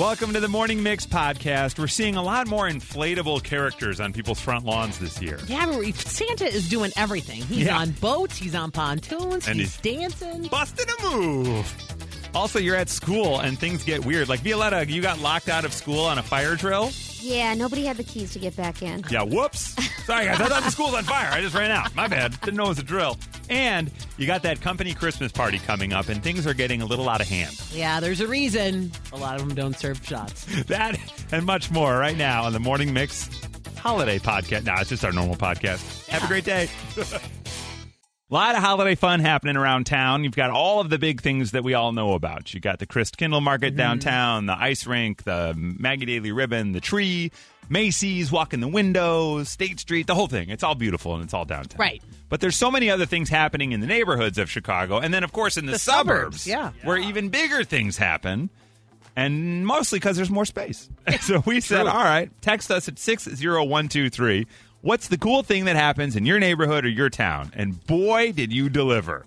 Welcome to the Morning Mix podcast. We're seeing a lot more inflatable characters on people's front lawns this year. Yeah, Santa is doing everything. He's Yeah. on boats, he's on pontoons, And he's, he's- dancing. Busting a move. Also, you're at school and things get weird. Like Violetta, you got locked out of school on a fire drill. Yeah, nobody had the keys to get back in. Yeah, whoops. Sorry, guys. I thought the school's on fire. I just ran out. My bad. Didn't know it was a drill. And you got that company Christmas party coming up, and things are getting a little out of hand. Yeah, there's a reason a lot of them don't serve shots. That and much more right now on the Morning Mix Holiday Podcast. No, it's just our normal podcast. Have a great day. A lot of holiday fun happening around town. You've got all of the big things that we all know about. You got the Christkindlmarket mm-hmm. downtown, the ice rink, the Maggie Daley Ribbon, the tree, Macy's, walking the windows, State Street, the whole thing. It's all beautiful and it's all downtown. Right. But there's so many other things happening in the neighborhoods of Chicago, and then of course in the, The suburbs, yeah. where even bigger things happen and mostly because there's more space. so we said, all right, text us at 60123. What's the cool thing that happens in your neighborhood or your town? And boy, did you deliver.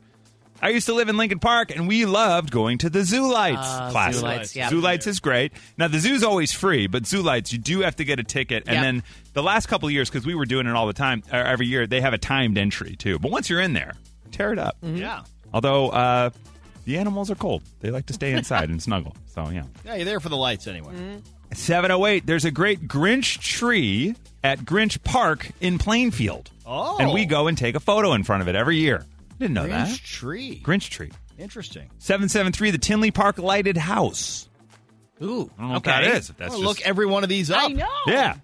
I used to live in Lincoln Park, and we loved going to the Zoo Lights Uh, class. Zoo Lights, yeah. Zoo Lights is great. Now, the zoo's always free, but Zoo Lights, you do have to get a ticket. And Yep. then the last couple of years, because we were doing it all the time, uh, every year, they have a timed entry, too. But once you're in there, tear it up. Yeah. Although uh, the animals are cold, they like to stay inside and snuggle. So yeah. Yeah, you're there for the lights anyway. 708. There's a great Grinch tree at Grinch Park in Plainfield. Oh. And we go and take a photo in front of it every year. Didn't know Grinch that. tree. Grinch tree. Interesting. 773. The Tinley Park Lighted House. Ooh. I don't know Okay. what that is. If that's I'll just- look every one of these up. I know. Yeah.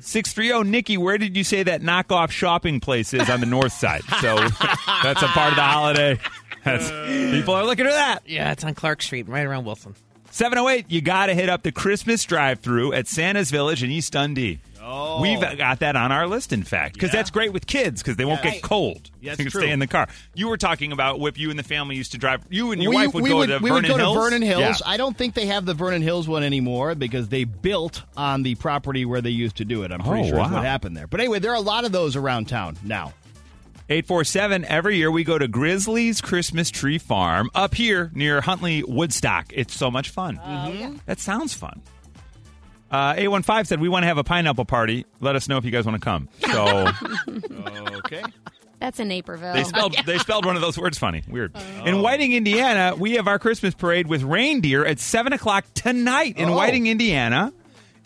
630. Nikki, where did you say that knockoff shopping place is on the north side? So that's a part of the holiday. That's, people are looking at that. Yeah, it's on Clark Street, right around Wilson. 708, you got to hit up the Christmas drive through at Santa's Village in East Dundee. Oh. We've got that on our list, in fact, because Yeah. that's great with kids because they won't Yeah. get cold. Yeah, that's you can true. stay in the car. You were talking about Whip. You and the family used to drive. You and your we, wife would we go would, to we Vernon would go Hills. to Vernon Hills. Yeah. I don't think they have the Vernon Hills one anymore because they built on the property where they used to do it. I'm pretty Oh, sure is wow. what happened there. But anyway, there are a lot of those around town now. 847. Every year we go to Grizzly's Christmas Tree Farm up here near Huntley, Woodstock. It's so much fun. Mm-hmm. That sounds fun. Uh, A15 said, We want to have a pineapple party. Let us know if you guys want to come. So Okay. That's in Naperville. they spelled they spelled one of those words funny. Weird. In Whiting, Indiana, we have our Christmas parade with reindeer at 7 o'clock tonight in Oh. Whiting, Indiana,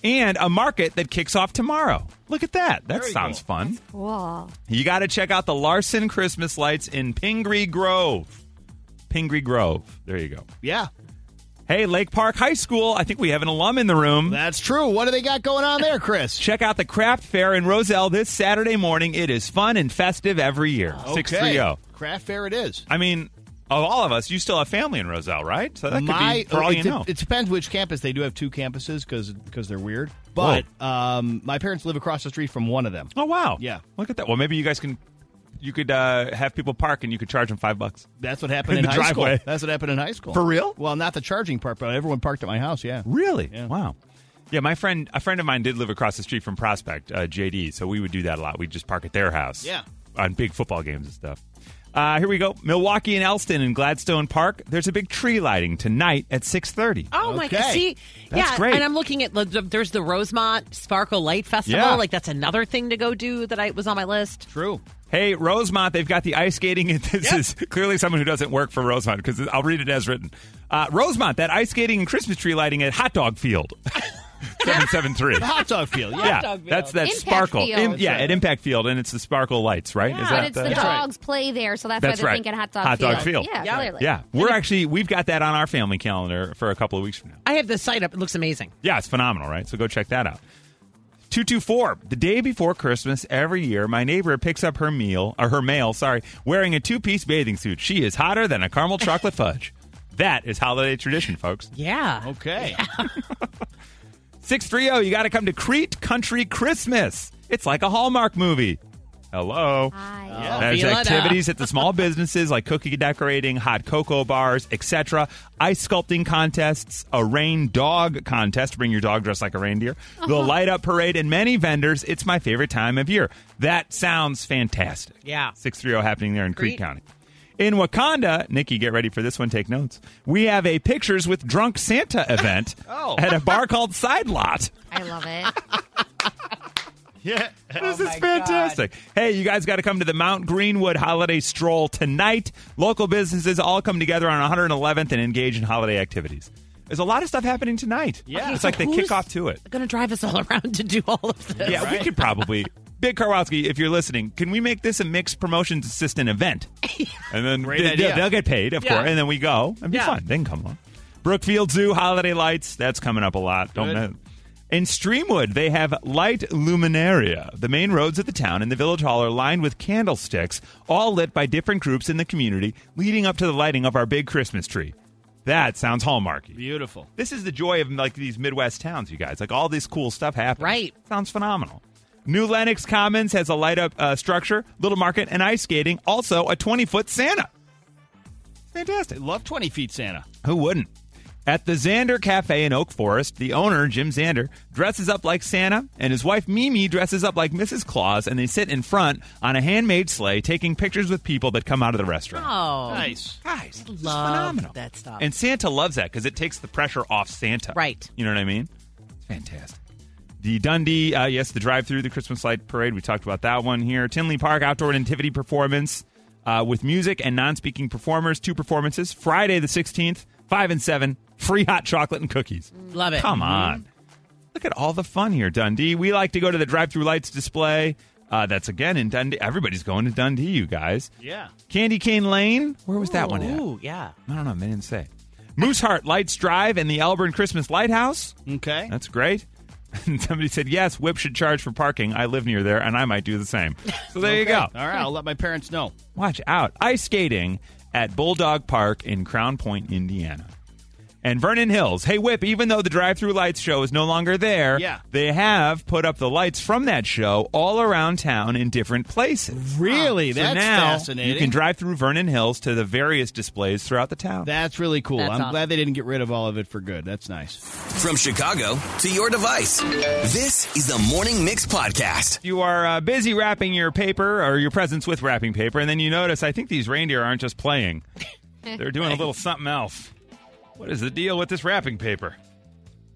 and a market that kicks off tomorrow. Look at that. That Very sounds cool. fun. Cool. You got to check out the Larson Christmas lights in Pingree Grove. Pingree Grove. There you go. Yeah, Hey, Lake Park High School. I think we have an alum in the room. that's true. What do they got going on there, Chris? Check out the craft fair in Roselle this Saturday morning. It is fun and festive every year. Okay. 630. Craft fair it is. I mean, of all of us, you still have family in Roselle, right? So that could be for all it, you de- know. it depends which campus. They do have two campuses because they're weird. But um, my parents live across the street from one of them. Oh wow! Yeah. look at that. Well, maybe you guys can. You could uh, have people park and you could charge them five bucks. That's what happened In in, the high driveway. school. That's what happened in high school. For real? Well, not the charging part, but everyone parked at my house. Yeah. Really? Yeah. Wow. Yeah, my friend, a friend of mine did live across the street from Prospect, uh, JD. So we would do that a lot. We'd just park at their house. Yeah. On big football games and stuff. Uh, here we go. Milwaukee and Elston in Gladstone Park. There's a big tree lighting tonight at six thirty. Oh my god! See, That's yeah, great. and I'm looking at the- there's the Rosemont Sparkle Light Festival. Yeah. Like that's another thing to go do that I was on my list. True. Hey, Rosemont, they've got the ice skating. This is clearly someone who doesn't work for Rosemont because I'll read it as written. Uh, Rosemont, that ice skating and Christmas tree lighting at Hot Dog Field. 773. The hot dog field. Yeah. yeah, Dog Field. that's that Impact sparkle. Field. In- yeah, right. at Impact Field, and it's the sparkle lights, right? Yeah, Is But that it's the That's right. dogs play there, so that's, That's why they're right. thinking hot dog Hot field. dog field. Yeah, Yeah. clearly. Yeah, we're actually we've got that on our family calendar for a couple of weeks from now. I have the site up. It looks amazing. Yeah, it's phenomenal, right? So go check that out. 224. The day before Christmas every year, my neighbor picks up her meal or her mail, sorry, wearing a two-piece bathing suit. She is hotter than a caramel chocolate fudge. That is holiday tradition, folks. Yeah. Okay. 630, you got to come to Crete Country Christmas. It's like a Hallmark movie. Hello. Hi. Yeah. There's Feel activities at the small businesses like cookie decorating, hot cocoa bars, etc. Ice sculpting contests, a rain dog contest. Bring your dog dressed like a reindeer. Uh-huh. The light up parade and many vendors. It's my favorite time of year. That sounds fantastic. Yeah. 630 happening there in Creek, Crete. County. In Wauconda, Nikki, get ready for this one. Take notes. We have a Pictures with Drunk Santa event Oh. at a bar called Side Lot. I love it. Yeah. Oh this is fantastic. Hey, you guys got to come to the Mount Greenwood Holiday Stroll tonight. Local businesses all come together on 111th and engage in holiday activities. There's a lot of stuff happening tonight. Yeah. It's like the Who's kickoff to it. Going to drive us all around to do all of this. Yeah, we could probably. Big Karwowski, if you're listening, can we make this a mixed promotions assistant event? And then Great they, idea. will get paid, of Yeah. course, and then we go. It'd be Yeah. fun. They can come on. Brookfield Zoo holiday lights. That's coming up a lot. Don't Good. know. In Streamwood, they have Light Luminaria. The main roads of the town and the village hall are lined with candlesticks, all lit by different groups in the community, leading up to the lighting of our big Christmas tree. That sounds hallmarky. Beautiful. This is the joy of like these Midwest towns, you guys. Like all this cool stuff happens. Right. Sounds phenomenal. New Lenox Commons has a light up uh, structure, little market, and ice skating. Also, a 20 foot Santa. Fantastic. Love 20 feet Santa. Who wouldn't? At the Xander Cafe in Oak Forest, the owner, Jim Xander, dresses up like Santa, and his wife Mimi dresses up like Mrs. Claus, and they sit in front on a handmade sleigh taking pictures with people that come out of the restaurant. Oh, Nice. Guys, this is Love phenomenal. that stuff. And Santa loves that because it takes the pressure off Santa. Right. You know what I mean? It's fantastic. The Dundee, uh, yes, the drive through the Christmas light parade. We talked about that one here. Tinley Park outdoor nativity performance uh, with music and non-speaking performers. Two performances. Friday the sixteenth, five and seven. Free hot chocolate and cookies. love it. Come on. Look at all the fun here, Dundee. We like to go to the drive through lights display. Uh, that's again in Dundee. Everybody's going to Dundee, you guys. Yeah. Candy Cane Lane. Where was that one at? Ooh, yeah. I don't know. They didn't say. Mooseheart Lights Drive and the Elburn Christmas Lighthouse. Okay. That's great. And somebody said, yes, Whip should charge for parking. I live near there, and I might do the same. So there you go. All right. I'll let my parents know. Watch out. Ice skating at Bulldog Park in Crown Point, Indiana. And Vernon Hills. Hey, Whip, even though the drive through lights show is no longer there, Yeah. they have put up the lights from that show all around town in different places. Really? So That's now fascinating. you can drive through Vernon Hills to the various displays throughout the town. That's really cool. That's I'm awesome. glad they didn't get rid of all of it for good. That's nice. From Chicago to your device. This is the Morning Mix Podcast. you are uh, busy wrapping your paper or your presents with wrapping paper, and then you notice, I think these reindeer aren't just playing. They're doing a little something else. What is the deal with this wrapping paper?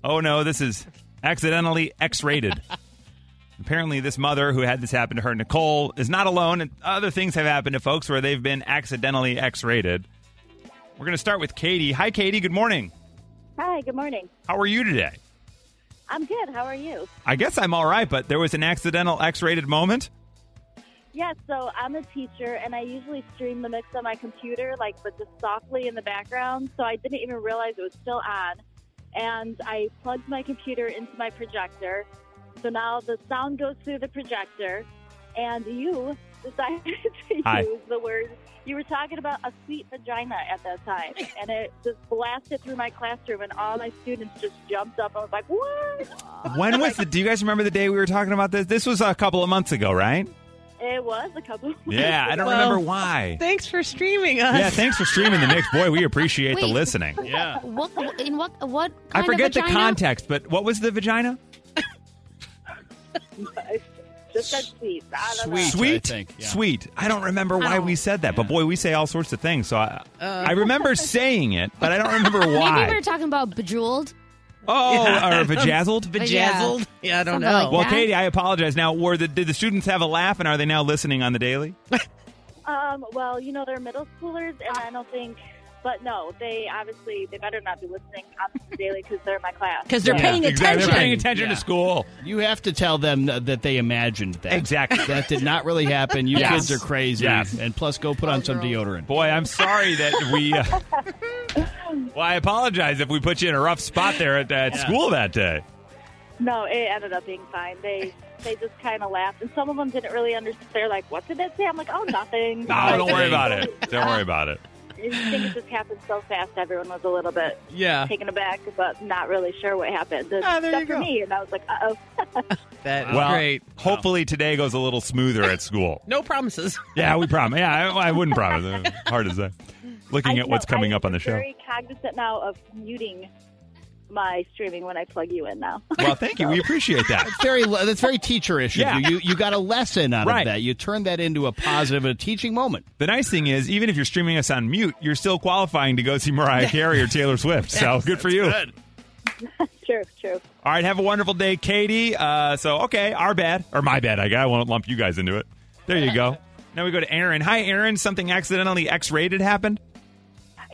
Oh no, this is accidentally X rated. Apparently, this mother who had this happen to her, Nicole, is not alone, and other things have happened to folks where they've been accidentally X rated. We're going to start with Katie. Hi, Katie. Good morning. Hi, good morning. How are you today? I'm good. How are you? I guess I'm all right, but there was an accidental X rated moment. Yes, so I'm a teacher and I usually stream the mix on my computer, like, but just softly in the background. So I didn't even realize it was still on. And I plugged my computer into my projector. So now the sound goes through the projector, and you decided to Hi. use the word. You were talking about a sweet vagina at that time, and it just blasted through my classroom, and all my students just jumped up and was like, "What?" When was the? Do you guys remember the day we were talking about this? This was a couple of months ago, right? It was a couple. Yeah, I don't Well, remember why. Thanks for streaming us. Yeah, thanks for streaming the mix, boy. We appreciate the listening. Yeah. What in what what? I forget of the context, but what was the vagina? just said sweet. I. Sweet. Sweet, I think, yeah. sweet. I don't remember why we said that, but boy, we say all sorts of things. So I, uh. I remember saying it, but I don't remember why. Maybe we why. were talking about bejeweled. Oh, or vajazzled. Bejazzled? Yeah, I don't Something know. like Well, that. Katie, I apologize. Now, were the did the students have a laugh, and are they now listening on the daily? Um, well, you know they're middle schoolers, and I don't think. But no, they obviously they better not be listening on the daily because they're in my class. Because they're Yeah, paying Exactly. attention. They're paying attention Yeah. to school. You have to tell them that they imagined that. Exactly. That did not really happen. You Yes. kids are crazy. Yes. And plus, go put on some deodorant. Boy, I'm sorry that we. Uh, well, I apologize if we put you in a rough spot there at, at school that day. No, it ended up being fine. They they just kind of laughed, and some of them didn't really understand. They're like, "What did that say?" I'm like, "Oh, nothing." No, don't worry about it. Don't worry about it. I think it just happened so fast. Everyone was a little bit Yeah. taken aback, but not really sure what happened. Ah, there Except you for go. me, and I was like, "Uh oh." That is Well, great. hopefully today goes a little smoother at school. No promises. Yeah, we promise. Yeah, I, I wouldn't promise. Hard to say. Looking I at what's coming I'm up on the show. Very cognizant now of muting my streaming when I plug you in now. Well, thank you. We appreciate that. It's very that's very teacherish. Yeah. of you. you you got a lesson out Right. of that. You turned that into a positive, a teaching moment. The nice thing is, even if you're streaming us on mute, you're still qualifying to go see Mariah Carey or Taylor Swift. So good for you. true, true. All right, have a wonderful day, Katie. Uh, so, okay, our bad, or my bad, I guess. I won't lump you guys into it. There you go. Now we go to Aaron. Hi, Aaron. Something accidentally X rated happened?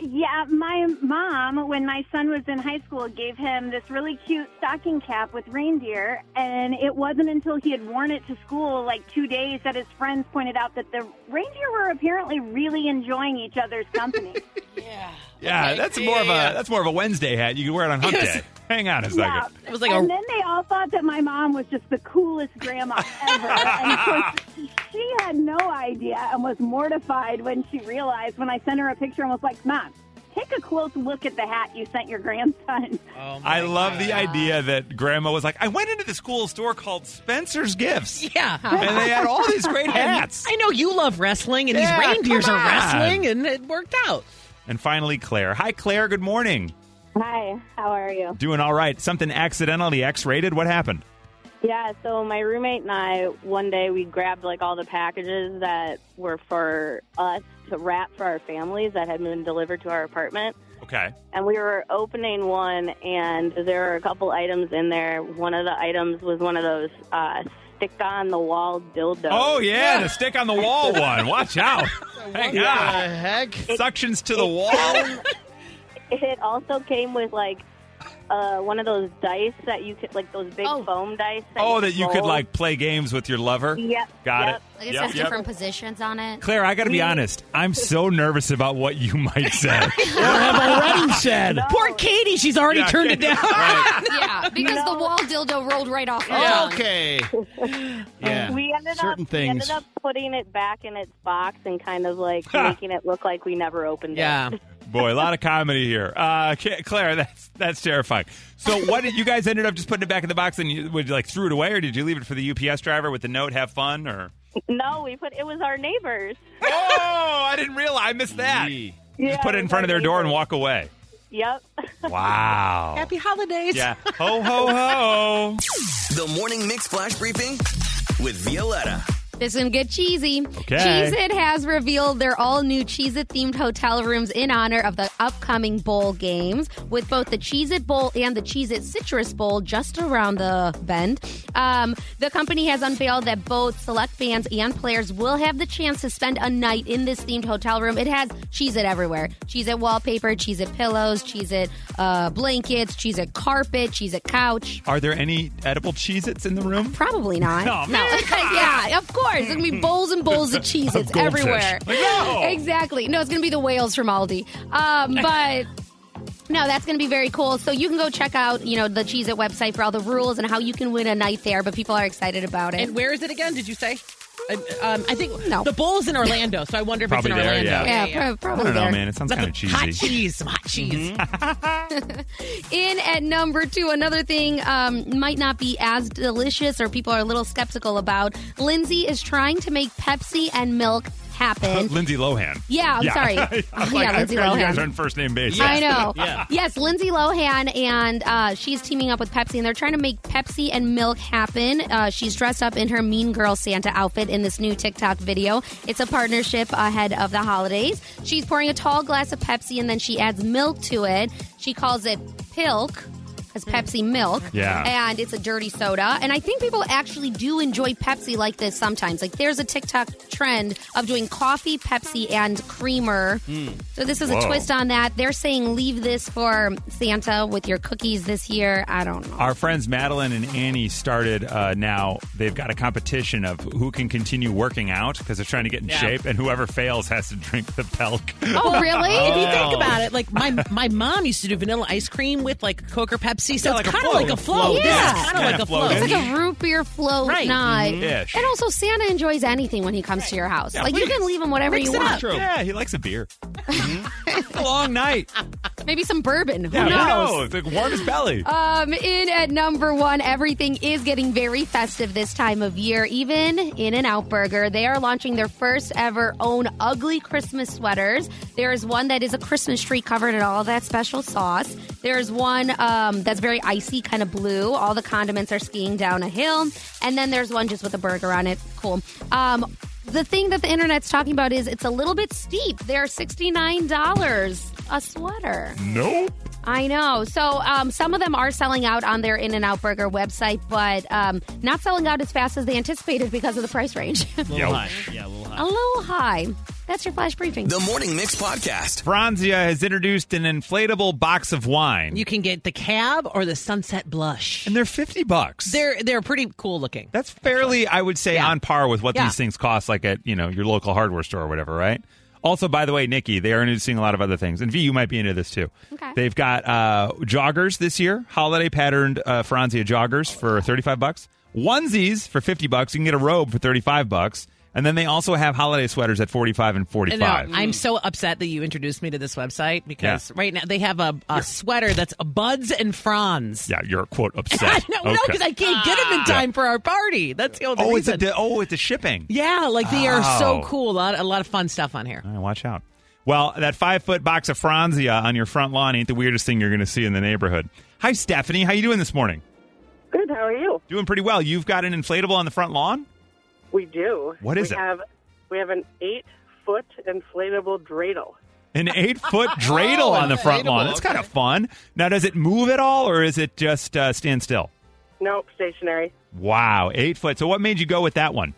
Yeah, my mom, when my son was in high school, gave him this really cute stocking cap with reindeer. And it wasn't until he had worn it to school, like two days, that his friends pointed out that the reindeer were apparently really enjoying each other's company. Yeah, that's more of a that's more of a Wednesday hat. You can wear it on hump day. Hang on a second. yeah. It was like and a- then they all thought that my mom was just the coolest grandma ever. and of course, she had no idea and was mortified when she realized when I sent her a picture and was like, Mom, take a close look at the hat you sent your grandson. Oh I love the idea that Grandma was like, I went into this cool store called Spencer's Gifts, Yeah. and they had all these great hats. I know you love wrestling, and Yeah, these reindeers are wrestling, and it worked out. And finally, Claire. Hi, Claire. Good morning. Hi, how are you? Doing all right. Something accidentally X rated. What happened? Yeah, so my roommate and I, one day we grabbed like all the packages that were for us to wrap for our families that had been delivered to our apartment. Okay. And we were opening one, and there were a couple items in there. One of the items was one of those uh, stick on the wall dildos. Oh yeah, the stick on the wall one. Watch out. Hang What on. the heck? Suctions to the wall. It also came with like uh, one of those dice that you could, like those big Oh. foam dice. That Oh, that you could roll. like play games with your lover. Yep. Got yep. it. I guess Yep, there's yep. different positions on it. Claire, I got to be honest. I'm so nervous about what you might say. Or have already said. Poor Katie, she's already Yeah, turned it Katie. down. Yeah, because the wall dildo rolled right off. the tongue. okay. Yeah. We ended Certain up things. we ended up putting it back in its box and kind of like making it look like we never opened it. Yeah. It. Boy, a lot of comedy here. Uh, Claire, that's that's terrifying. So, what did you guys ended up just putting it back in the box and you would you, like threw it away, or did you leave it for the UPS driver with the note "Have fun"? Or No, we put it was our neighbors. oh, I didn't realize I missed that. Gee. Just Yeah, put it it in front of our their door and walk away. Yep. Wow. Happy holidays. Yeah. Ho ho ho. The Morning Mix Flash Briefing with Violetta. This is going get cheesy. Okay. Cheez It has revealed their all new Cheez It themed hotel rooms in honor of the upcoming bowl games, with both the Cheez It Bowl and the Cheez It Citrus Bowl just around the bend. Um, the company has unveiled that both select fans and players will have the chance to spend a night in this themed hotel room. It has Cheez It everywhere Cheez It wallpaper, Cheez It pillows, Cheez It uh, blankets, Cheez It carpet, Cheez It couch. Are there any edible Cheez-Its in the room? Probably not. Oh, man, yeah, of course. There's gonna be bowls and bowls of cheese. It's goldfish. everywhere. Like, no! Exactly. No, it's gonna be the whales from Aldi. Um, but. No, that's going to be very cool. So you can go check out, you know, the Cheez It website for all the rules and how you can win a night there. But people are excited about it. And where is it again? Did you say? Uh, um, I think No. the bowl's in Orlando, so I wonder if Probably it's in there, Orlando. yeah. yeah, pro- I probably don't know, there. man. It sounds kind of cheesy. Hot cheese, some hot cheese. In at number two, another thing um, might not be as delicious or people are a little skeptical about. Lindsay is trying to make Pepsi and milk happen. Lindsay Lohan. Yeah, I'm sorry. I'm Yeah, like, I Lindsay forgot you guys are on first name basis. I know. Yeah. Yes, Lindsay Lohan, and uh, she's teaming up with Pepsi, and they're trying to make Pepsi and milk happen. Uh, she's dressed up in her Mean Girl Santa outfit in this new TikTok video. It's a partnership ahead of the holidays. She's pouring a tall glass of Pepsi, and then she adds milk to it. She calls it Pilk. As Pepsi milk, Yeah. and it's a dirty soda. And I think people actually do enjoy Pepsi like this sometimes. Like there's a TikTok trend of doing coffee, Pepsi, and creamer. So this is a twist on that. They're saying leave this for Santa with your cookies this year. I don't know. Our friends Madeline and Annie started uh, now. They've got a competition of who can continue working out because they're trying to get in Yeah. shape, and whoever fails has to drink the Pilk. oh, really? If you think about it, like my my mom used to do vanilla ice cream with like Coke or Pepsi, so Yeah, it's kind of like a float. Yeah. Yeah, it's kind of like a float float. in. It's like a root beer float Right. night. Ish. And also, Santa enjoys anything when he comes to your house. Yeah, like, you can leave him whatever Mix you want. True. Yeah, he likes a beer. a long night. Maybe some bourbon. Who Yeah, knows? It's like warm his belly. Um, in at number one, everything is getting very festive this time of year. Even In-N-Out Burger, they are launching their first ever own ugly Christmas sweaters. There is one that is a Christmas tree covered in all that special sauce. There is one um, that's very icy, kind of blue. All the condiments are skiing down a hill, and then there's one just with a burger on it. Cool. Um, the thing that the internet's talking about is it's a little bit steep. They're sixty nine dollars a sweater. nope. I know. So um, some of them are selling out on their In-N-Out Burger website, but um, not selling out as fast as they anticipated because of the price range. A little high. Yeah, a little high. a little high. That's your flash briefing. The Morning Mix Podcast. Franzia has introduced an inflatable box of wine, You can get the cab or the sunset blush. and they're fifty bucks. They're they're pretty cool looking. That's fairly, I would say, Yeah. on par with what Yeah. these things cost, like at you know your local hardware store or whatever, right? Also, by the way, Nikki, they are introducing a lot of other things, and V, you might be into this too. Okay. They've got uh, joggers this year, holiday patterned uh, Franzia joggers for thirty-five bucks, onesies for fifty bucks. You can get a robe for thirty-five bucks, and then they also have holiday sweaters at forty-five and And forty-five. now, I'm so upset that you introduced me to this website because Yeah. right now they have a, a sweater that's Buds and Franz. yeah, you're quote upset. no, no, Okay. because I can't get them in time for our party. That's the only Oh, it's reason. a oh, it's a shipping. yeah, like they are so Oh. cool. A lot, a lot of fun stuff on here. All right, watch out. Well, that five foot box of Franzia on your front lawn ain't the weirdest thing you're going to see in the neighborhood. Hi, Stephanie. How you doing this morning? Good. How are you? Doing pretty well. You've got an inflatable on the front lawn. We do. What is we it? Have, we have an eight foot inflatable dreidel. An eight foot dreidel on the front lawn. That's kind of fun. Now, does it move at all, or is it just uh, stand still? Nope, stationary. Wow, eight foot. So, what made you go with that one?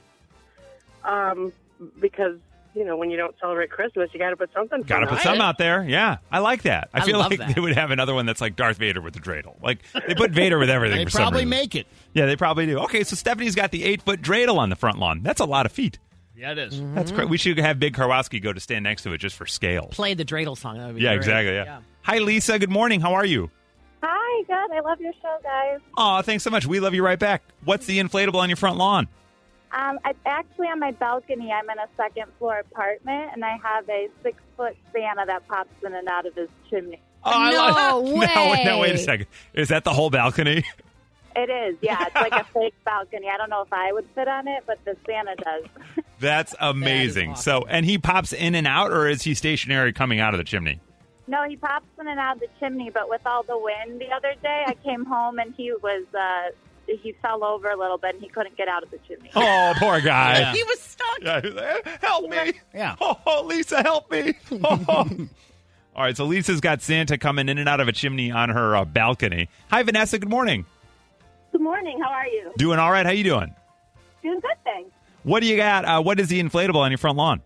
Um, because you know when you don't celebrate Christmas, you got to put something. Got to put some out there. Yeah, I like that. I, I feel love like that. they would have another one that's like Darth Vader with the dreidel. Like they put Vader with everything. They for probably reason. make it. Yeah, they probably do. Okay, so Stephanie's got the eight foot dreidel on the front lawn. That's a lot of feet. Yeah, it is. That's great. We should have Big Karwowski go to stand next to it just for scale. Play the dreidel song. That would be Yeah, great. exactly. Yeah. Hi, Lisa. Good morning. How are you? Hi, good. I love your show, guys. Oh, thanks so much. We love you right back. What's the inflatable on your front lawn? Um, I, actually, on my balcony, I'm in a second floor apartment, and I have a six foot Santa that pops in and out of his chimney. Oh, No love- No, wait, no, wait a second. Is that the whole balcony? It is, yeah. It's like a fake balcony. I don't know if I would fit on it, but the Santa does. That's amazing. awesome. So, and he pops in and out, or is he stationary coming out of the chimney? No, he pops in and out of the chimney, but with all the wind the other day, I came home and he was uh, he fell over a little bit and he couldn't get out of the chimney. Oh, poor guy. Yeah. He was stuck. Yeah, he's like, help me. Yeah. Oh, oh, Lisa, help me. Oh. All right, so Lisa's got Santa coming in and out of a chimney on her uh, balcony. Hi, Vanessa. Good morning. Good morning. How are you? Doing all right? How you doing? Doing good, thanks. What do you got? Uh, what is the inflatable on your front lawn?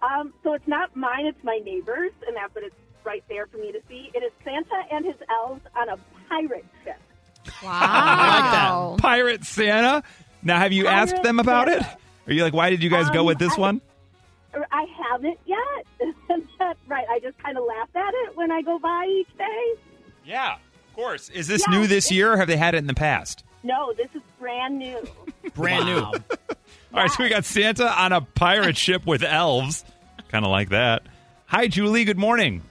Um, so it's not mine; it's my neighbor's, and that, but it's right there for me to see. It is Santa and his elves on a pirate ship. Wow. Pirate Santa. Now, have you Pirate asked them about it? Are you like, why did you guys go Um, with this I- one? I haven't yet. Right. I just kind of laugh at it when I go by each day. Yeah, of course. Is this Yeah, new this year, or have they had it in the past? No, this is brand new. Brand Wow. new. All right, so we got Santa on a pirate ship with elves. Kind of like that. Hi, Julie. Good morning.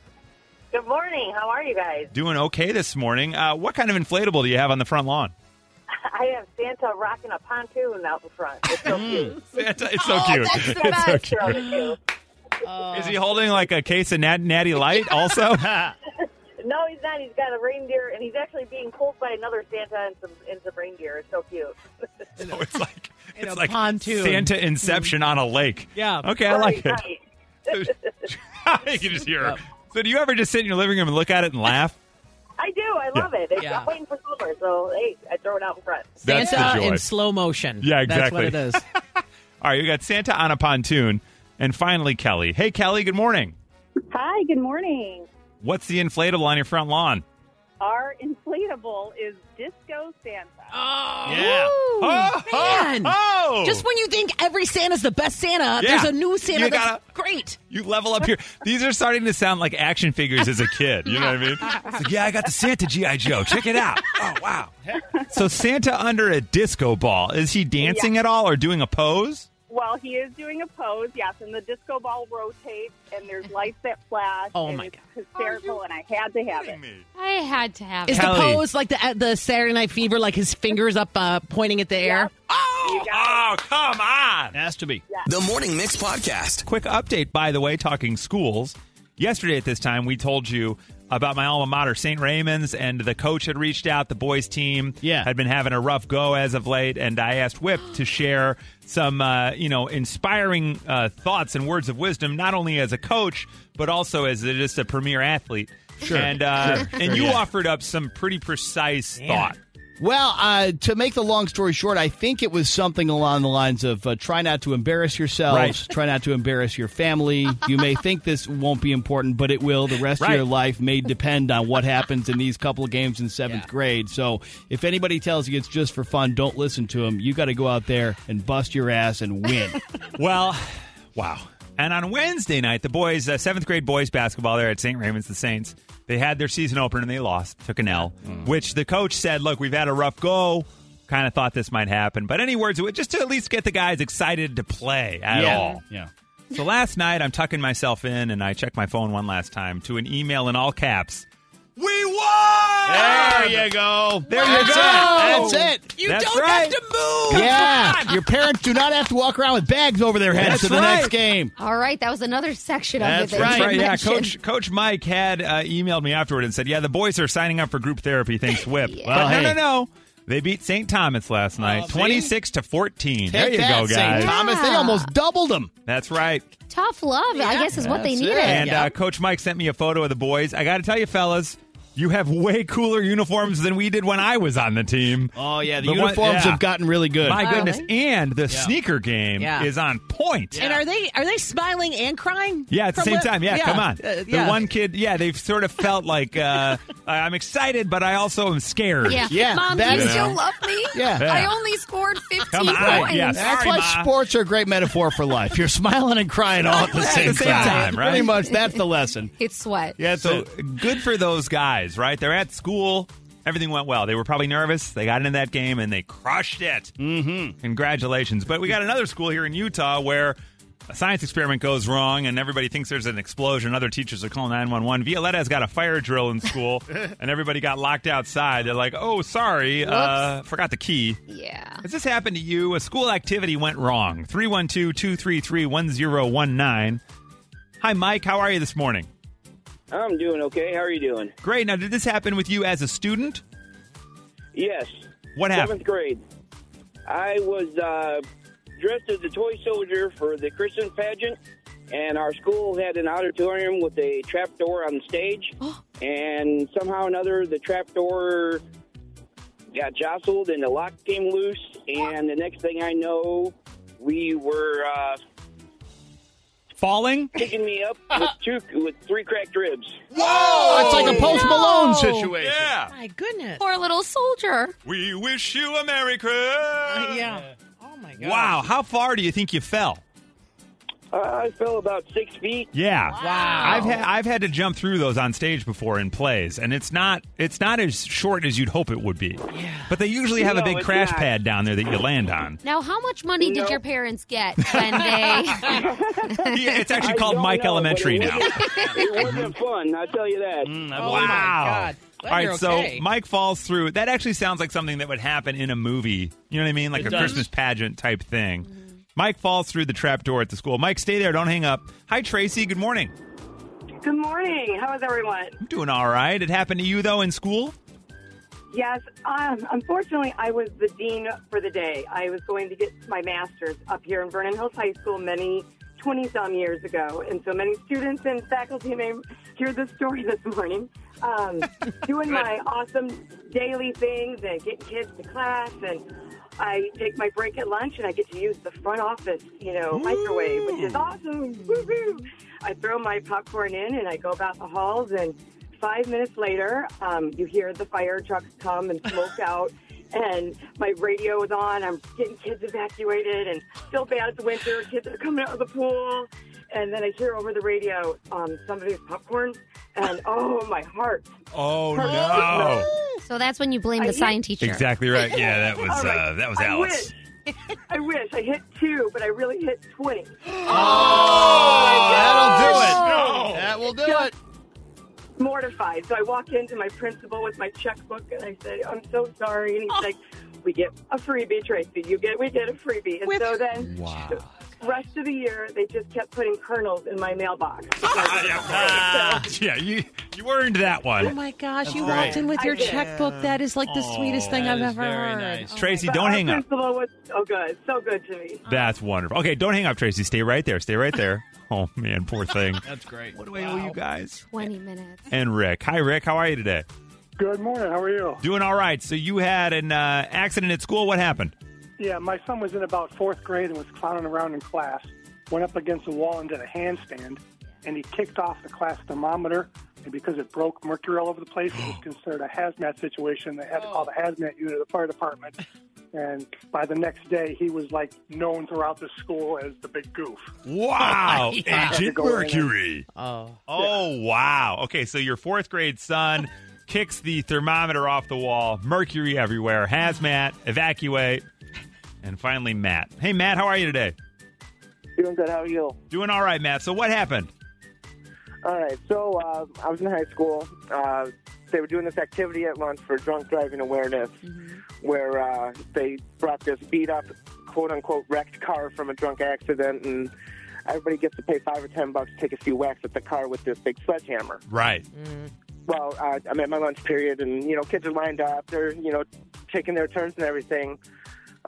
Good morning. How are you guys? Doing okay this morning. Uh, what kind of inflatable do you have on the front lawn? I have Santa rocking a pontoon out in front. It's so cute. Santa, it's so cute. It's so cute. Throw it. Is he holding like a case of Nat- Natty Light also? No, he's not. He's got a reindeer, and he's actually being pulled by another Santa and some and some reindeer. It's so cute. so it's like In it's a like pontoon. Santa Inception on a lake. Yeah. Okay, I like Right, it. right. you can just hear. her. So do you ever just sit in your living room and look at it and laugh? I do. I love it. It's, Yeah. I'm waiting for summer, so hey, I throw it out in front. That's the Santa joy. in slow motion. Yeah, exactly. That's what it is. All right, we got Santa on a pontoon, and finally Kelly. Hey, Kelly. Good morning. Hi. Good morning. What's the inflatable on your front lawn? Our inflatable is Disco Santa. Oh. Yeah. Oh, oh, Man. oh, Just when you think every Santa's the best Santa, Yeah. there's a new Santa You that's gotta- great. You level up here. These are starting to sound like action figures as a kid. You know what I mean? It's like, yeah, I got the Santa GI Joe. Check it out. Oh wow. So Santa under a disco ball. Is he dancing at all or doing a pose? Well, he is doing a pose, yes, and the disco ball rotates, and there's lights that flash. Oh, and my it's hysterical, and I had to have it. I had to have Is it. the pose like the uh, the Saturday Night Fever, like his fingers up, uh, pointing at the air? Oh, come on. Has to be. The Morning Mix Podcast. Quick update, by the way, talking schools. Yesterday at this time, we told you about my alma mater, St. Raymond's, and the coach had reached out. The boys' team Yeah. had been having a rough go as of late, and I asked Whip to share some, uh, you know, inspiring uh, thoughts and words of wisdom, not only as a coach, but also as just a premier athlete. Sure. And uh, Sure. and you yeah. offered up some pretty precise thought. Well, uh, to make the long story short, I think it was something along the lines of uh, try not to embarrass yourselves, Right. try not to embarrass your family. You may think this won't be important, but it will. The rest Right. of your life may depend on what happens in these couple of games in seventh grade. So if anybody tells you it's just for fun, don't listen to them. You got to go out there and bust your ass and win. Well, wow. And on Wednesday night, the boys, uh, seventh grade boys basketball there at St. Raymond's, the Saints, they had their season opener and they lost, took an L, which the coach said, look, we've had a rough go. Kind of thought this might happen. But any words, just to at least get the guys excited to play at yeah. all. Yeah. So last night, I'm tucking myself in and I check my phone one last time to an email in all caps. We won! There you go. There you go. That's it. You That's don't right. have to move. Yeah, your parents do not have to walk around with bags over their heads That's to the right. next game. All right, that was another section of it. that right. That's right. Yeah. Coach Coach Mike had uh, emailed me afterward and said, "Yeah, the boys are signing up for group therapy. Thanks, Whip." Yeah. Well, no, hey. no, no. They beat St. Thomas last night, see? twenty-six to fourteen. Take there you that, go, St. guys. Thomas. They almost doubled them. That's right. Tough love, I guess, is what they needed. it. And Yeah. uh, Coach Mike sent me a photo of the boys. I got to tell you, fellas, you have way cooler uniforms than we did when I was on the team. Oh yeah, the, The one- uniforms yeah. have gotten really good. My Wow. goodness! And the sneaker game Yeah. is on point. And are they are they smiling and crying? Yeah, at the same what- time. Yeah, come on. Uh, the one kid, yeah, they've sort of felt like uh, I'm excited, but I also am scared. Yeah. Yeah, Mom, that you is- still love me? Yeah. Yeah. I only scored 15 Come on. points. Yeah, That's Sorry, why Ma. sports are a great metaphor for life. You're smiling and crying all at the same, same time, right? Pretty much, that's the lesson. It's sweat. Yeah, So good for those guys, right? They're at school. Everything went well. They were probably nervous. They got into that game and they crushed it. Mm-hmm. Congratulations. But we got another school here in Utah where a science experiment goes wrong and everybody thinks there's an explosion. Other teachers are calling 911. Violetta's got a fire drill in school and everybody got locked outside. They're like, oh, sorry, uh, forgot the key. Yeah. Has this happened to you? A school activity went wrong. 312 233 1019. Hi, Mike. How are you this morning? I'm doing okay. How are you doing? Great. Now, did this happen with you as a student? Yes. What happened? Seventh grade. I was uh, dressed as a toy soldier for the Christmas pageant, and our school had an auditorium with a trap door on the stage. and somehow or another, the trap door got jostled and the lock came loose. And the next thing I know, we were uh, Falling? picking me up with two with three cracked ribs. Whoa! it's like a Post no. Malone situation. Yeah. My goodness. Poor little soldier. We wish you a Merry Christmas. yeah. Oh my god. Wow. How far do you think you fell? Uh, I fell about six feet. Yeah. Wow. I've had I've had to jump through those on stage before in plays, and it's not it's not as short as you'd hope it would be. Yeah. But they usually have a big crash not. pad down there that you land on. Now, how much money did No. your parents get when they? Yeah, it's actually I called Mike know, Elementary it now. it wasn't fun. I tell you that. Oh wow. my god. Glad All right, you're so. Mike falls through. That actually sounds like something that would happen in a movie. You know what I mean? Like It a does. Christmas pageant type thing. Mike falls through the trap door at the school. Mike, stay there. Don't hang up. Hi, Tracy. Good morning. Good morning. How is everyone? I'm doing all right. It happened to you, though, in school? Yes. Um, unfortunately, I was the dean for the day. I was going to get my master's up here in Vernon Hills High School many 20 some years ago. And so many students and faculty may hear this story this morning. Um, doing my awesome daily things and getting kids to class. And I take my break at lunch and I get to use the front office, you know, microwave, which is awesome. Woo-hoo. I throw my popcorn in and I go about the halls and five minutes later, um, you hear the fire trucks come and smoke out, and my radio is on. I'm getting kids evacuated, and still bad it's winter. Kids are coming out of the pool, and then I hear over the radio um, somebody's popcorn, and oh, my heart. Oh, Hurts. no. So that's when you blame I the hit- science teacher. Exactly right. Yeah, that was All right. uh, that was I Alice. wish. I wish I hit two, but I really hit twenty. Oh, that'll do it. No. That will do Just it. Mortified. So I walk into my principal with my checkbook and I say, "I'm so sorry," and he's like, "We get a freebie, Tracy. You get, we get a freebie." And With- so then, Wow. The rest of the year, they just kept putting kernels in my mailbox. Ah, yeah, you you earned that Oh one. my gosh, you great. walked in with your checkbook. That is like the sweetest thing I've ever very heard. nice. Oh. Tracy, don't hang up. Principal was so good, so good to me. That's wonderful. Okay, don't hang up, Tracy. Stay right there. Stay right there. Oh man, poor thing. That's great. What do I owe you guys? 20 minutes. And Rick. Hi, Rick. How are you today? Good morning. How are you? Doing all right. So you had an uh, accident at school. What happened? Yeah, my son was in about fourth grade and was clowning around in class. Went up against the wall and did a handstand, and he kicked off the class thermometer. And because it broke mercury all over the place, it was considered a hazmat situation. They had to call the oh. hazmat unit of the fire department. And by the next day, he was like known throughout the school as the big goof. Wow, Yeah. Agent Mercury. Oh. Oh wow. Okay, so your fourth grade son kicks the thermometer off the wall. Mercury everywhere. Hazmat. Evacuate. And finally, Matt. Hey, Matt. How are you today? Doing good. How are you? Doing all right, Matt. So what happened? All right. So uh, I was in high school. Uh, they were doing this activity at lunch for drunk driving awareness, where uh, they brought this beat up, quote unquote, wrecked car from a drunk accident, and everybody gets to pay five or ten bucks to take a few whacks at the car with this big sledgehammer. Right. Well, uh, I'm at my lunch period, and you know, kids are lined up. They're you know, taking their turns and everything.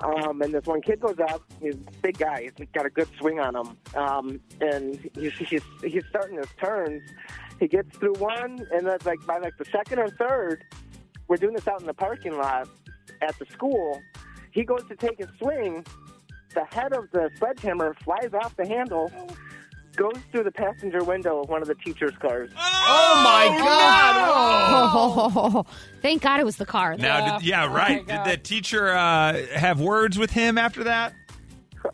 Um, and this one kid goes up. He's a big guy. He's got a good swing on him. Um, and he's, he's he's starting his turns. He gets through one, and then like by like the second or third, we're doing this out in the parking lot at the school. He goes to take his swing. The head of the sledgehammer flies off the handle, goes through the passenger window of one of the teachers' cars. Oh my God! Oh, thank God it was the car. Now, did, yeah, right. Did the teacher uh, have words with him after that?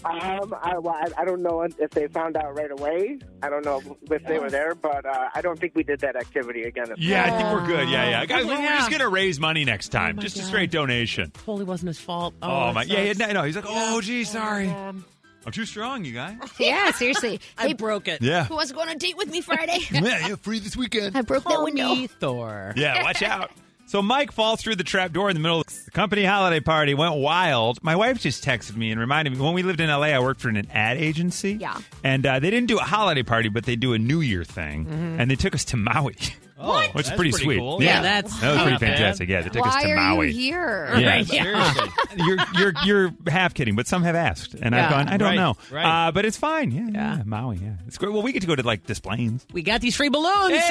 Um, I, well, I, I don't know if they found out right away. I don't know if they were there, but uh, I don't think we did that activity again. this Yeah, I think we're good. Yeah, yeah. Guys, we're, we're Yeah. just going to raise money next time. my just a God. straight donation. Totally wasn't his fault. Oh, Oh, my. Yeah, sucks. yeah, no, he's like, oh, gee, sorry. Um, I'm too strong, you guys. Yeah, seriously. I Hey, broke it. Yeah. who wants to go on a date with me Friday? yeah, yeah, free this weekend. I broke that Call window. me Thor. Yeah, watch out. So Mike falls through the trap door in the middle of the company holiday party, went wild. My wife just texted me and reminded me when we lived in LA, I worked for an ad agency. Yeah. And uh, they didn't do a holiday party, but they do a New Year thing. Mm-hmm. And they took us to Maui. Oh, Which is that's pretty, sweet. Cool. Yeah, that's- that was pretty fantastic. Yeah, they took us Why to are Maui. you here? Yeah. Right, yeah. Seriously. you're you're you're half kidding, but some have asked, and I've gone. I don't Right, know, right. uh, but it's fine. Yeah, yeah, Yeah. Maui. Yeah, it's great. Well, we get to go to like Des Plaines. We got these free balloons. Hey,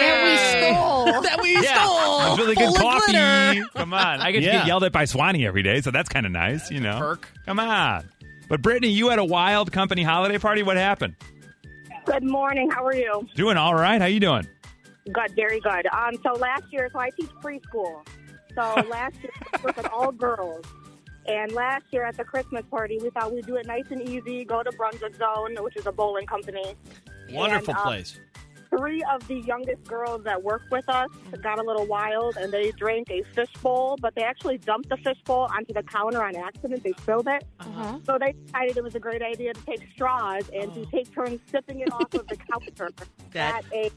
That we stole. that we Yeah, stole. it's really good Full coffee. Come on, I get to get yelled at by Swanee every day, so that's kind of nice, you know. perk. Come on, but Brittany, you had a wild company holiday party. What happened? Good morning. How are you? Doing all right. How you doing? Good, very good. Um, so last year, so I teach preschool. So last year, I worked with all girls. And last year at the Christmas party, we thought we'd do it nice and easy. Go to Brunswick Zone, which is a bowling company. Wonderful And, um, place. Three of the youngest girls that work with us got a little wild, and they drank a fish bowl, but they actually dumped the fish bowl onto the counter on accident. They spilled it. Uh-huh. So they decided it was a great idea to take straws and to take turns sipping it off of the counter That- at a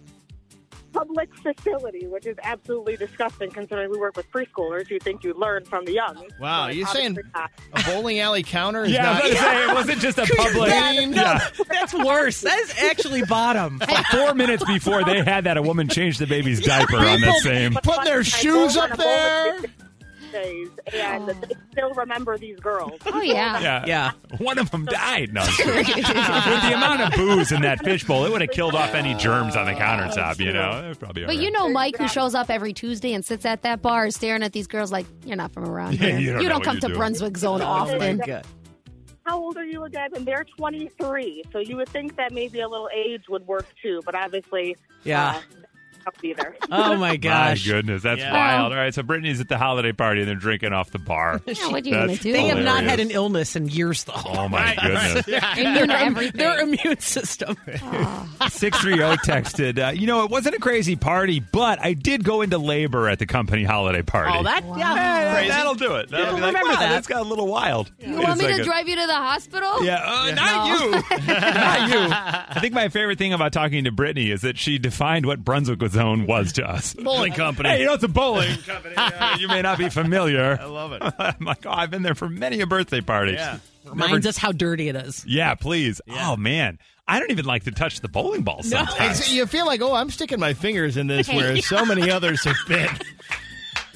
public facility, which is absolutely disgusting considering we work with preschoolers. You think you'd learn from the young. Wow, but you saying not. a bowling alley counter is Yeah, I not. was gonna say it wasn't just a public. Clean. Yeah. That's worse. That is actually bottom. Like four minutes before they had that, a woman changed the baby's diaper on that same. putting their shoes up on a bowling there. Days, and they still remember these girls. Oh, yeah. Yeah, Yeah. One of them died. No, I'm kidding. with the amount of booze in that fishbowl, it would have killed off any germs on the countertop. You know, it was probably. But all you know Mike, who shows up every Tuesday and sits at that bar staring at these girls like, you're not from around Yeah, here. you don't know what come you're to doing." Brunswick Zone Oh, often. my How old are you again? And they're 23, so you would think that maybe a little age would work too, but obviously, Yeah. uh, house either. Oh my gosh. My goodness, that's Yeah. wild. All right, so Brittany's at the holiday party and they're drinking off the bar. Yeah, what you gonna do? They have not had an illness in years, though. Oh my goodness. Immune to Their- Their immune system. 630 texted, uh, you know, it wasn't a crazy party, but I did go into labor at the company holiday party. Oh, that yeah, Hey, crazy. that'll do it. That'll Yeah, be like, remember wow, that. that's got a little wild. You want me to drive you to the hospital? Yeah, uh, not you. not you. I think my favorite thing about talking to Brittany is that she defined what Brunswick Zone was to us. Bowling company. Hey, you know, it's a bowling company. Uh, you may not be familiar. I love it. I'm like, oh, I've been there for many a birthday party. Yeah. Reminds us how dirty it is. Yeah, please. Oh, man. I don't even like to touch the bowling ball sometimes. It's- you feel like, oh, I'm sticking my fingers in this, whereas so many others have been.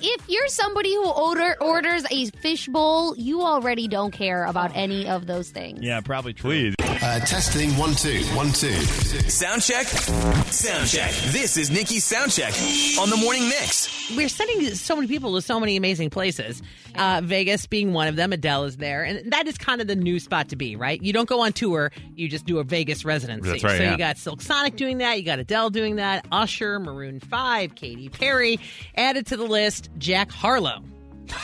If you're somebody who order orders a fish bowl, you already don't care about any of those things. Yeah, probably true. Please. Uh, testing one two one two. Sound check. Sound check. This is Nikki's sound check on the morning mix. We're sending so many people to so many amazing places. Uh, Vegas being one of them. Adele is there, and that is kind of the new spot to be, right? You don't go on tour; you just do a Vegas residency. That's right, So yeah. you got Silk Sonic doing that. You got Adele doing that. Usher, Maroon Five, Katy Perry. Added to the list, Jack Harlow.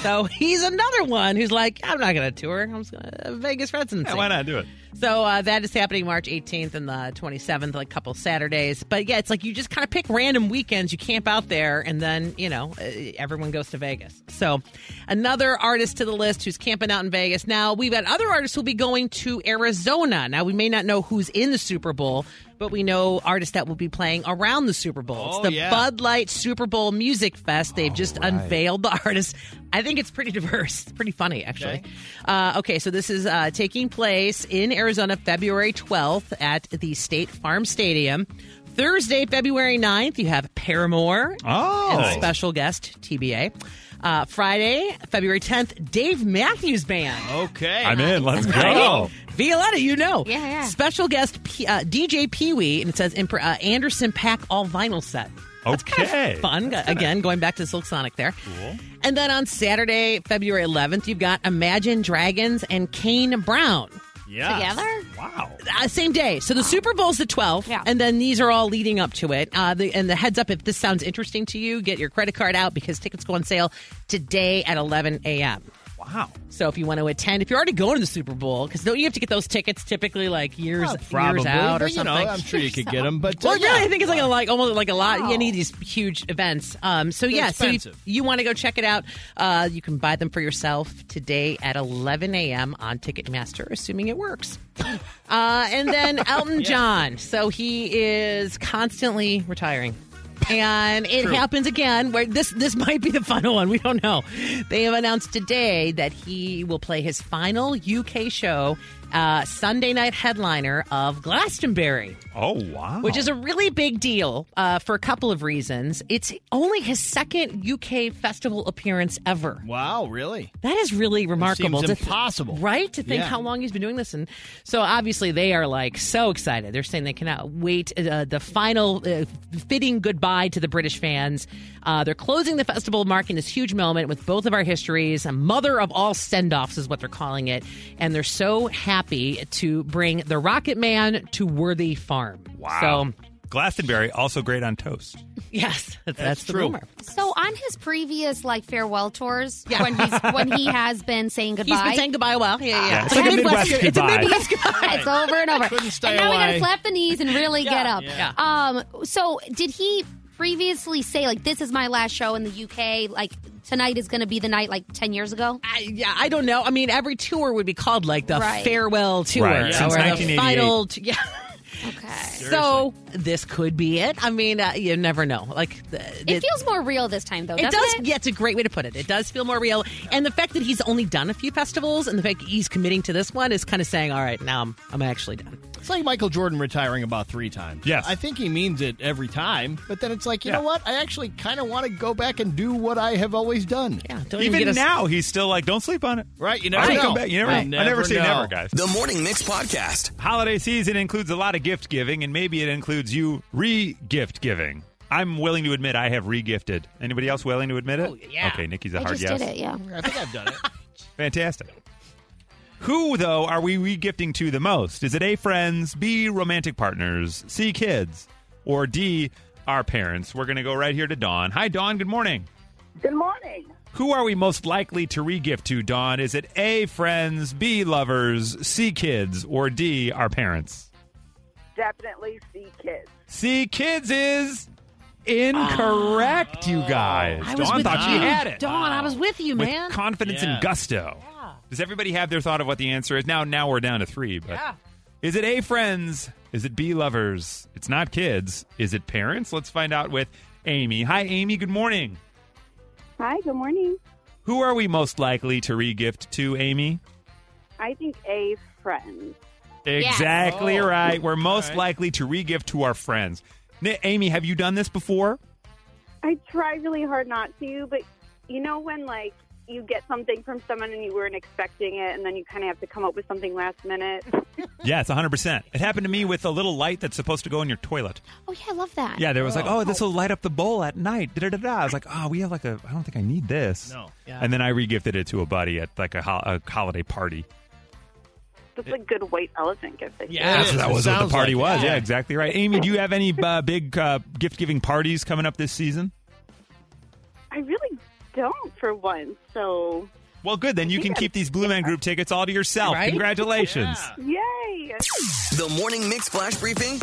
So he's another one who's like, I'm not going to tour. I'm just going to Vegas residency. Yeah, why not do it? So uh, that is happening March 18th and the 27th, like a couple Saturdays. But yeah, it's like you just kind of pick random weekends, you camp out there, and then, you know, uh, everyone goes to Vegas. So another artist to the list who's camping out in Vegas. Now, we've got other artists who'll be going to Arizona. Now, we may not know who's in the Super Bowl. But we know artists that will be playing around the Super Bowl. Oh, it's the yeah. Bud Light Super Bowl Music Fest. They've just unveiled the artists. I think it's pretty diverse. It's pretty funny, actually. Okay. Uh, okay, so this is uh, taking place in Arizona February 12th at the State Farm Stadium. Thursday, February 9th, you have Paramore Oh. and special guest TBA. Uh, Friday, February 10th, Dave Matthews Band. Okay. I'm in. Let's Right? go. Violetta, you know. Yeah, yeah. Special guest P- uh, DJ Pee Wee, and it says imp- uh, Anderson .Paak all vinyl set. Okay. Fun. Again, going back to Silk Sonic there. Cool. And then on Saturday, February 11th, you've got Imagine Dragons and Kane Brown. Yeah. Together? Wow. Uh, same day. So the Super Bowl's the 12th, Yeah. and then these are all leading up to it. Uh, the, and the heads up, if this sounds interesting to you, get your credit card out because tickets go on sale today at 11 a.m. Wow. So if you want to attend, if you're already going to the Super Bowl, because don't you have to get those tickets typically like years, Oh, probably. years out or but, you know, something? I'm sure you could get them, but uh, Well, yeah. I think it's like a, like almost like a lot. You need these huge events. Um, so They're yeah, so you, you want to go check it out. Uh, you can buy them for yourself today at 11 a.m. on Ticketmaster, assuming it works. Uh, and then Elton John. So he is constantly retiring. And it happens again. Where this this might be the final one. We don't know. They have announced today that he will play his final UK show, uh, Sunday night headliner of Glastonbury Oh, wow. which is a really big deal uh, for a couple of reasons. It's only his second UK festival appearance ever. Wow, really? That is really remarkable. seems to th- impossible. right? To think Yeah. how long he's been doing this, and so obviously they are like so excited. They're saying they cannot wait uh, the final uh, fitting goodbye to the British fans. Uh, they're closing the festival, marking this huge moment with both of our histories. A mother of all send-offs is what they're calling it, and they're so happy to bring the Rocket Man to Worthy Farm. Wow. So Glastonbury, also great on toast. yes, that's, that's the true. rumor. So on his previous like farewell tours, when he's when he has been saying goodbye, He's been saying goodbye a while. Yeah, yeah. Yeah, it's like a Midwest It's a goodbye. Midwest goodbye. it's over and over. Couldn't stay and now we away. gotta slap the knees and really get up. yeah. Um. So did he previously say like this is my last show in the UK? Like tonight is gonna be the night like ten years ago? I, yeah, I don't know. I mean, every tour would be called like the Right. farewell tour, Right, since or the final. T- yeah. Okay. So this could be it. I mean, uh, you never know. Like the, It feels more real this time though. It doesn't does. It? Yeah, it's a great way to put it. It does feel more real, and the fact that he's only done a few festivals, and the fact that he's committing to this one is kind of saying, "All right, now I'm I'm actually done." It's like Michael Jordan retiring about three times. Yes. I think he means it every time, but then it's like, you Yeah. know what? I actually kind of want to go back and do what I have always done. Yeah, don't Even get us- now, he's still like, don't sleep on it. Right? You never may know. come back. You never, I know. I never say never, guys. The Morning Mix Podcast. Holiday season includes a lot of gift giving, and maybe it includes you re-gift giving. I'm willing to admit I have re-gifted. Anybody else willing to admit it? Oh, yeah. Okay, Nikki's a I hard just yes. did it. Yeah. I think I've done it. Fantastic. Who, though, are we re-gifting to the most? Is it A, friends, B, romantic partners, C, kids, or D, our parents. We're going to go right here to Dawn. Hi, Dawn. Good morning. Good morning. Who are we most likely to regift to, Dawn? Is it A, friends, B, lovers, C, kids, or D, our parents? Definitely C, kids. C, kids is incorrect, you oh. guys. I was Dawn with thought she you. had it. Dawn, I was with you, With man. confidence Yeah. and gusto. Does everybody have their thought of what the answer is? Now, now we're down to three. But is it A, friends? Is it B, lovers? It's not kids. Is it parents? Let's find out with Amy. Hi, Amy. Good morning. Hi, good morning. Who are we most likely to regift to, Amy? I think a friend. Exactly Oh. right. We're most All right. likely to regift to our friends. N- Amy, have you done this before? I try really hard not to, but you know when like you get something from someone and you weren't expecting it, and then you kind of have to come up with something last minute. Yes, 100%. It happened to me with a little light that's supposed to go in your toilet. Oh yeah, I love that. Yeah, there was like, oh, this will light up the bowl at night. Da, da, da, da. I was like, oh, we have like a, I don't think I need this. No. Yeah. And then I regifted it to a buddy at like a, ho- a holiday party. That's a good white elephant gift. I think. That's, that was what the party was. Yeah. Yeah. exactly right. Amy, do you have any uh, big uh, gift giving parties coming up this season? I really don't for once. So Well, good. Then you can keep these Blue Man Group tickets all to yourself. Right? Congratulations. yay! The Morning Mix Flash Briefing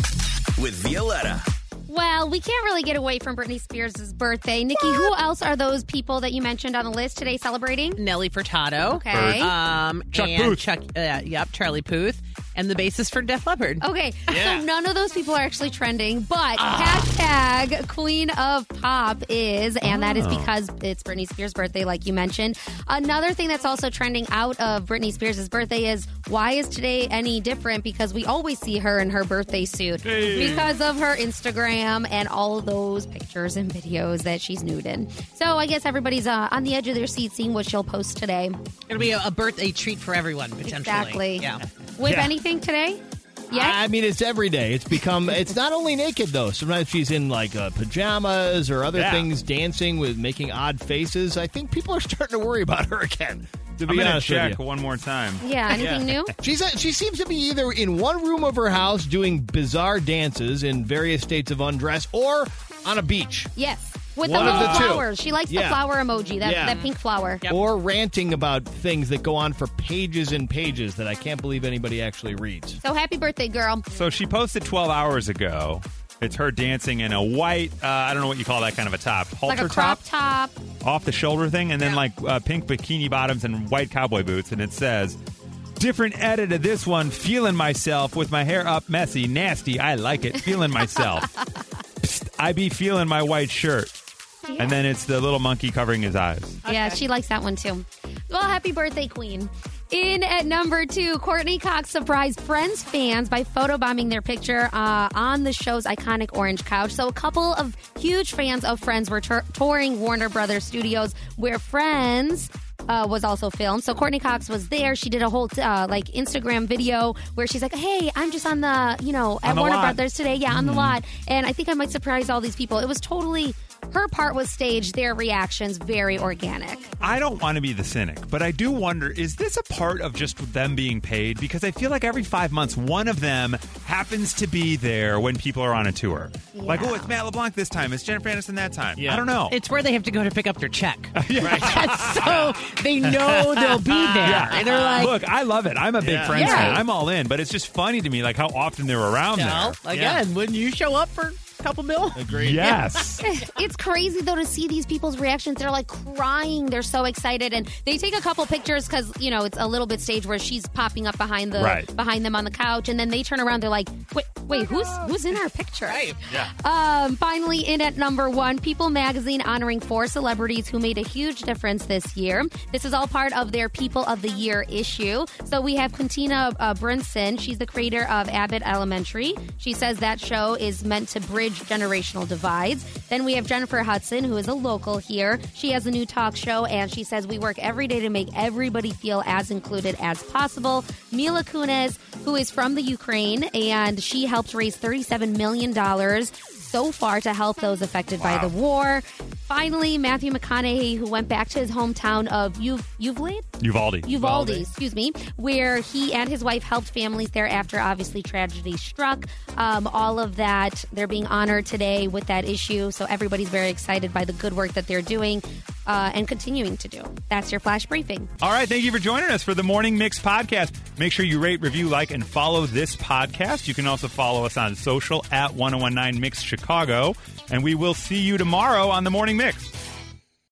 with Violetta. Well, we can't really get away from Britney Spears' birthday. Nikki, who else are those people that you mentioned on the list today celebrating? Nelly Furtado. Okay. Um, Chuck and Booth. Chuck, uh, yep, Charlie Puth, and the bassist for Def Leppard. Okay, Yeah. so none of those people are actually trending, but hashtag Queen of Pop is, and that is Oh. because it's Britney Spears' birthday, like you mentioned. Another thing that's also trending out of Britney Spears' birthday is why is today any different? Because we always see her in her birthday suit Hey. because of her Instagram and all those pictures and videos that she's nude in. So I guess everybody's uh, on the edge of their seat seeing what she'll post today. It'll be a, a birthday treat for everyone, potentially. Exactly. Yeah. With Yeah. anything today? Yeah. I mean, it's every day. It's become. It's not only naked though. Sometimes she's in like uh, pajamas or other Yeah. things, dancing with making odd faces. I think people are starting to worry about her again. To I'm be gonna honest with check you. one more time. Yeah, anything new? She's uh, she seems to be either in one room of her house doing bizarre dances in various states of undress, or on a beach, Yes. With One the of little the two. flowers. She likes the flower emoji, that, Yeah. that pink flower. or ranting about things that go on for pages and pages that I can't believe anybody actually reads. So happy birthday, girl. So she posted 12 hours ago. It's her dancing in a white, uh, I don't know what you call that kind of a top, halter like a crop top, top. off the shoulder thing, and then like uh, pink bikini bottoms and white cowboy boots. And it says, different edit of this one, feeling myself with my hair up messy, nasty. I like it, feeling myself. Psst, I be feeling my white shirt. And then it's the little monkey covering his eyes. Yeah, she likes that one too. Well, happy birthday, Queen. In at number two, Courteney Cox surprised Friends fans by photobombing their picture uh, on the show's iconic orange couch. So, a couple of huge fans of Friends were tour- touring Warner Brothers Studios, where Friends uh, was also filmed. So Courteney Cox was there. She did a whole uh, like Instagram video where she's like, "Hey, I'm just on the you know at Warner lot." Brothers today. Yeah, on the Mhm. lot, and I think I might surprise all these people." It was totally her part was staged. Their reactions very organic. I don't want to be the cynic, but I do wonder is this a part of just them being paid? Because I feel like every five months, one of them happens to be there when people are on a tour. Like, oh, it's Matt LeBlanc this time, it's Jennifer Aniston that time. I don't know. It's where they have to go to pick up their check. so they know they'll be there. Yeah. And they're like, look, I love it. I'm a big Yeah. Friends Yeah. fan. I'm all in, but it's just funny to me, like how often they're around no, there. again, wouldn't you show up for a couple mil? Agreed. Yes. it's crazy though to see these people's reactions. They're like crying. They're so excited, and they take a couple pictures because you know it's a little bit stage where she's popping up behind the Right. behind them on the couch, and then they turn around. They're like, "Wait, wait, who's who's in our picture?" Right. Yeah. Um, finally, in at number one, People Magazine honoring four celebrities who made a huge difference this year. This is all part of their People of the Year issue. So we have Quintina uh, Brunson. She's the creator of Abbott Elementary. She says that show is meant to bridge generational divides. Then we have Jennifer Hudson, who is a local here. She has a new talk show, and she says we work every day to make everybody feel as included as possible. Mila Kunis, who is from the Ukraine, and she helped raise $37 million so far to help those affected by the war. Finally, Matthew McConaughey, who went back to his hometown of Uv- Uvalde, Uvalde. Uvalde, excuse me, where he and his wife helped families there after obviously tragedy struck. Um, all of that, they're being honored today with that issue. So everybody's very excited by the good work that they're doing uh, and continuing to do. That's your flash briefing. All right, thank you for joining us for the Morning Mix podcast. Make sure you rate, review, like, and follow this podcast. You can also follow us on social at 1019 Mix Chicago. And we will see you tomorrow on the Morning Mix.